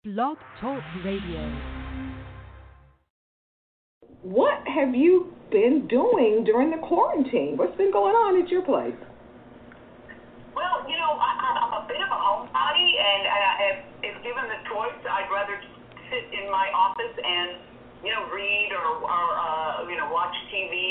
Blog Talk Radio. What have you been doing during the quarantine? What's been going on at your place? Well, you know, I, I'm a bit of a homebody, and uh, if, if given the choice, I'd rather sit in my office and you know, read or, or uh, you know, watch TV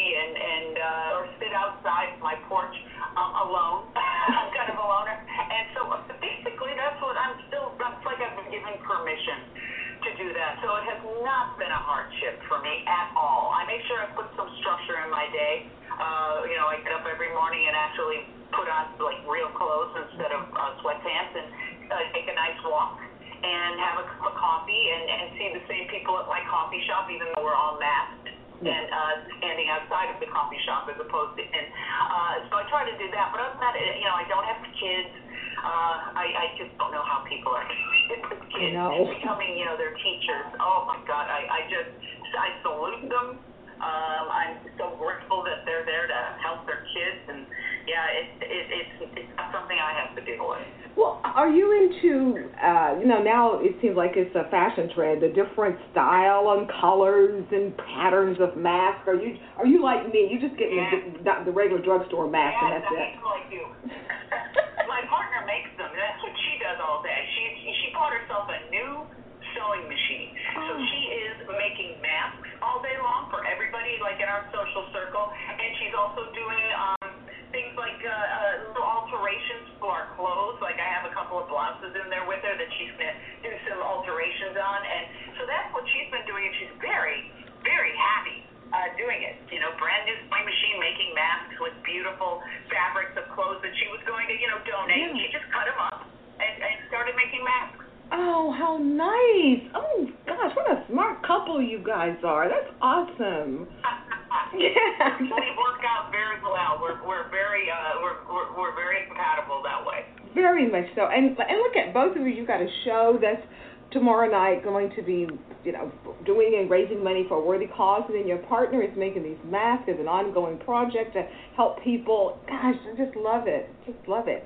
me at all. I make sure I put some structure in my day. Uh, you know, I get up every morning and actually put on like real clothes instead of uh, sweatpants and uh, take a nice walk and have a cup of coffee and, and see the same people at my coffee shop, even though we're all masked and uh, standing outside of the coffee shop as opposed to. And uh, so I try to do that. But other than that, you know, I don't have kids. Uh, I, I just don't know how people are with kids know. becoming, you know, their teachers. Oh my God, I, I just I salute them. Um, I'm so grateful that they're there to help their kids, and yeah, it, it, it's it's not something I have to deal with. Well, are you into, uh, you know, now it seems like it's a fashion trend, the different style and colors and patterns of masks. Are you are you like me? You just get Yeah. the, the, regular drugstore mask and Yeah, that's it. that's like you. My partner makes them. That's what she does all day. She she bought herself a new sewing machine. So Oh. she is making masks all day long for everybody, like in our social circle, and she's also doing um, things like uh, uh, little alterations for our clothes. Like I have a couple of blouses in there with her that she's gonna do some alterations on, and so that's what she's been doing, and she's very very happy uh, doing it. You know, brand new sewing machine making masks with beautiful fabrics of clothes that she was donate. Yeah. She just cut them up and, and started making masks. Oh, how nice! Oh gosh, what a smart couple you guys are. That's awesome. Yeah. we work out very well. We're we're very uh we're we're, we're very compatible that way. Very much so. And and look at both of you. You got a show that's tomorrow night going to be, you know, doing and raising money for a worthy cause, and then your partner is making these masks as an ongoing project to help people. Gosh, I just love it. Just love it.